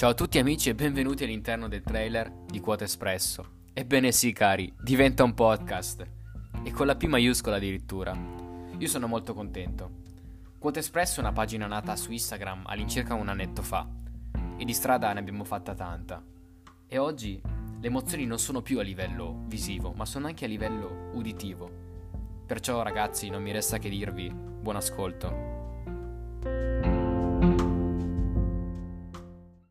Ciao a tutti amici e benvenuti all'interno del trailer di Quote Espresso. Ebbene sì, cari, diventa un podcast. E con la P maiuscola addirittura. Io sono molto contento. Quote Espresso è una pagina nata su Instagram all'incirca un annetto fa. E di strada ne abbiamo fatta tanta. E oggi le emozioni non sono più a livello visivo, ma sono anche a livello uditivo. Perciò ragazzi non mi resta che dirvi buon ascolto.